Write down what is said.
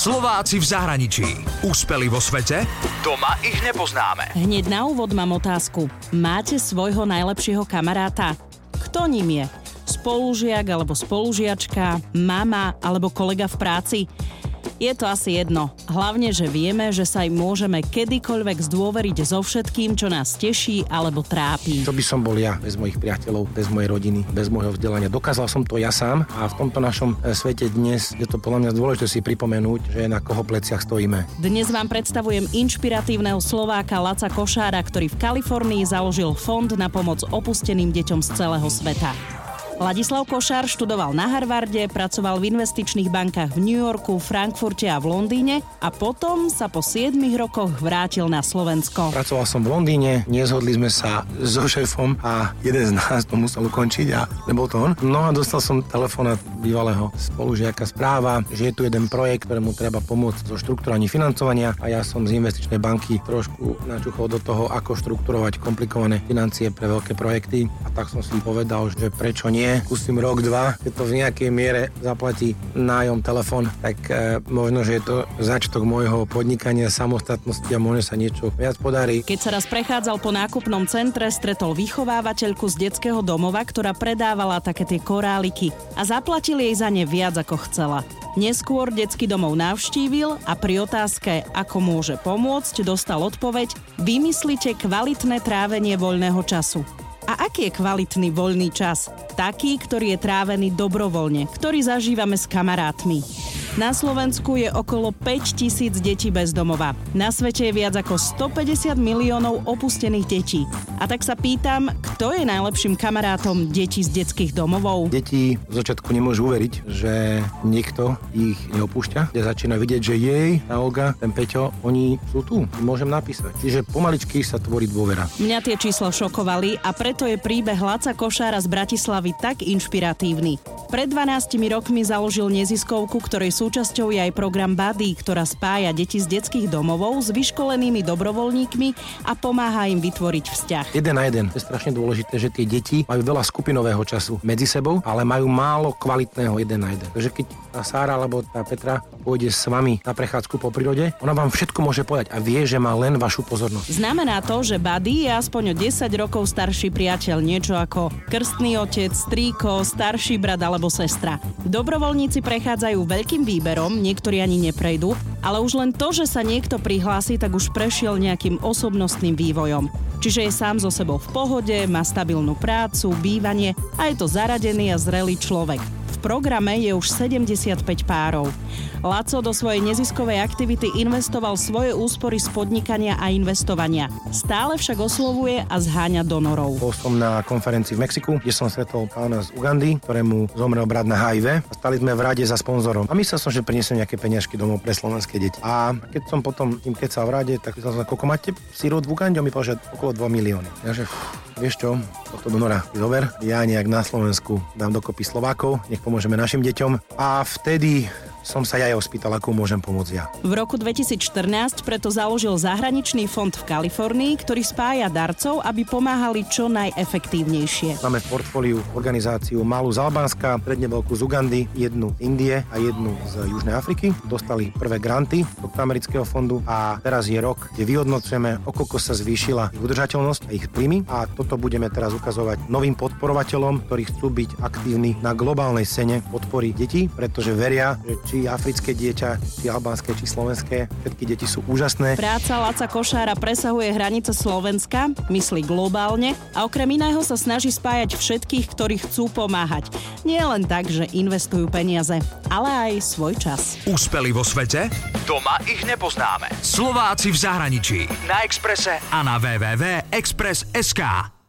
Slováci v zahraničí. Úspeli vo svete? Doma ich nepoznáme. Hneď na úvod mám otázku. Máte svojho najlepšieho kamaráta? Kto ním je? Spolužiak alebo spolužiačka, mama alebo kolega v práci? Je to asi jedno. Hlavne, že vieme, že sa im môžeme kedykoľvek zdôveriť so všetkým, čo nás teší alebo trápi. To by som bol ja, bez mojich priateľov, bez mojej rodiny, bez môjho vzdelania. Dokázal som to ja sám a v tomto našom e, svete dnes je to podľa mňa dôležité si pripomenúť, že na koho pleciach stojíme. Dnes vám predstavujem inšpiratívneho Slováka Laca Košára, ktorý v Kalifornii založil fond na pomoc opusteným deťom z celého sveta. Ladislav Košár študoval na Harvarde, pracoval v investičných bankách v New Yorku, Frankfurte a v Londýne a potom sa po 7 rokoch vrátil na Slovensko. Pracoval som v Londýne, nezhodli sme sa so šéfom a jeden z nás to musel ukončiť a nebol to on. No a dostal som telefonát bývalého spolužiaka správa, že je tu jeden projekt, ktorému treba pomôcť so štruktúraním financovania a ja som z investičnej banky trošku načuchol do toho, ako štrukturovať komplikované financie pre veľké projekty a tak som si povedal, že prečo nie kúsim rok, dva, keď to v nejakej miere zaplatí nájom telefón, tak e, možno, že je to začiatok môjho podnikania, samostatnosti a možno sa niečo viac podarí. Keď sa raz prechádzal po nákupnom centre, stretol vychovávateľku z detského domova, ktorá predávala také tie koráliky a zaplatili jej za ne viac ako chcela. Neskôr detský domov navštívil a pri otázke, ako môže pomôcť, dostal odpoveď Vymyslite kvalitné trávenie voľného času. A aký je kvalitný voľný čas? Taký, ktorý je trávený dobrovoľne, ktorý zažívame s kamarátmi. Na Slovensku je okolo 5 tisíc detí bez domova. Na svete je viac ako 150 miliónov opustených detí. A tak sa pýtam, kto je najlepším kamarátom detí z detských domovov? Deti v začiatku nemôžu uveriť, že niekto ich neopúšťa. Kde začína vidieť, že jej, tá Olga, ten Peťo, oni sú tu. Môžem napísať. Čiže pomaličky sa tvorí dôvera. Mňa tie čísla šokovali a preto je príbeh Laca Košára z Bratislavy tak inšpiratívny. Pred 12 rokmi založil neziskovku, ktorej súčasťou je aj program Buddy, ktorá spája deti z detských domovov s vyškolenými dobrovoľníkmi a pomáha im vytvoriť vzťah. Jeden na jeden. Je strašne dôležité, že tie deti majú veľa skupinového času medzi sebou, ale majú málo kvalitného jeden na jeden. Takže keď tá Sára alebo tá Petra pôjde s vami na prechádzku po prírode, ona vám všetko môže povedať a vie, že má len vašu pozornosť. Znamená to, že Buddy je aspoň o 10 rokov starší priateľ, niečo ako krstný otec, strýko, starší brat alebo sestra. Dobrovoľníci prechádzajú veľkým výberom, niektorí ani neprejdú, ale už len to, že sa niekto prihlási, tak už prešiel nejakým osobnostným vývojom. Čiže je sám so sebou v pohode, má stabilnú prácu, bývanie a je to zaradený a zrelý človek programe je už 75 párov. Laco do svojej neziskovej aktivity investoval svoje úspory z podnikania a investovania. Stále však oslovuje a zháňa donorov. Bol som na konferencii v Mexiku, kde som stretol pána z Ugandy, ktorému zomrel brat na HIV a stali sme v rade za sponzorom. A myslel som, že prinesem nejaké peniažky domov pre slovenské deti. A keď som potom im kecal v rade, tak som sa, koľko máte sírot v Ugande? On mi povedal, okolo 2 milióny. Ja, že, vieš čo, toto donora zober, ja nejak na Slovensku dám dokopy Slovákov, nech pomôžeme našim deťom. A vtedy som sa ja jeho spýtal, ako môžem pomôcť ja. V roku 2014 preto založil zahraničný fond v Kalifornii, ktorý spája darcov, aby pomáhali čo najefektívnejšie. Máme v portfóliu organizáciu malú z Albánska, predne veľkú z Ugandy, jednu z Indie a jednu z Južnej Afriky. Dostali prvé granty od amerického fondu a teraz je rok, kde vyhodnocujeme, okoľko sa zvýšila ich udržateľnosť a ich príjmy a toto budeme teraz ukazovať novým podporovateľom, ktorí chcú byť aktívni na globálnej scéne podpory detí, pretože veria, že či africké dieťa, či albánske, či slovenské. Všetky deti sú úžasné. Práca Laca Košára presahuje hranice Slovenska, myslí globálne a okrem iného sa snaží spájať všetkých, ktorí chcú pomáhať. Nie len tak, že investujú peniaze, ale aj svoj čas. Úspeli vo svete? Doma ich nepoznáme. Slováci v zahraničí. Na Exprese a na www.express.sk.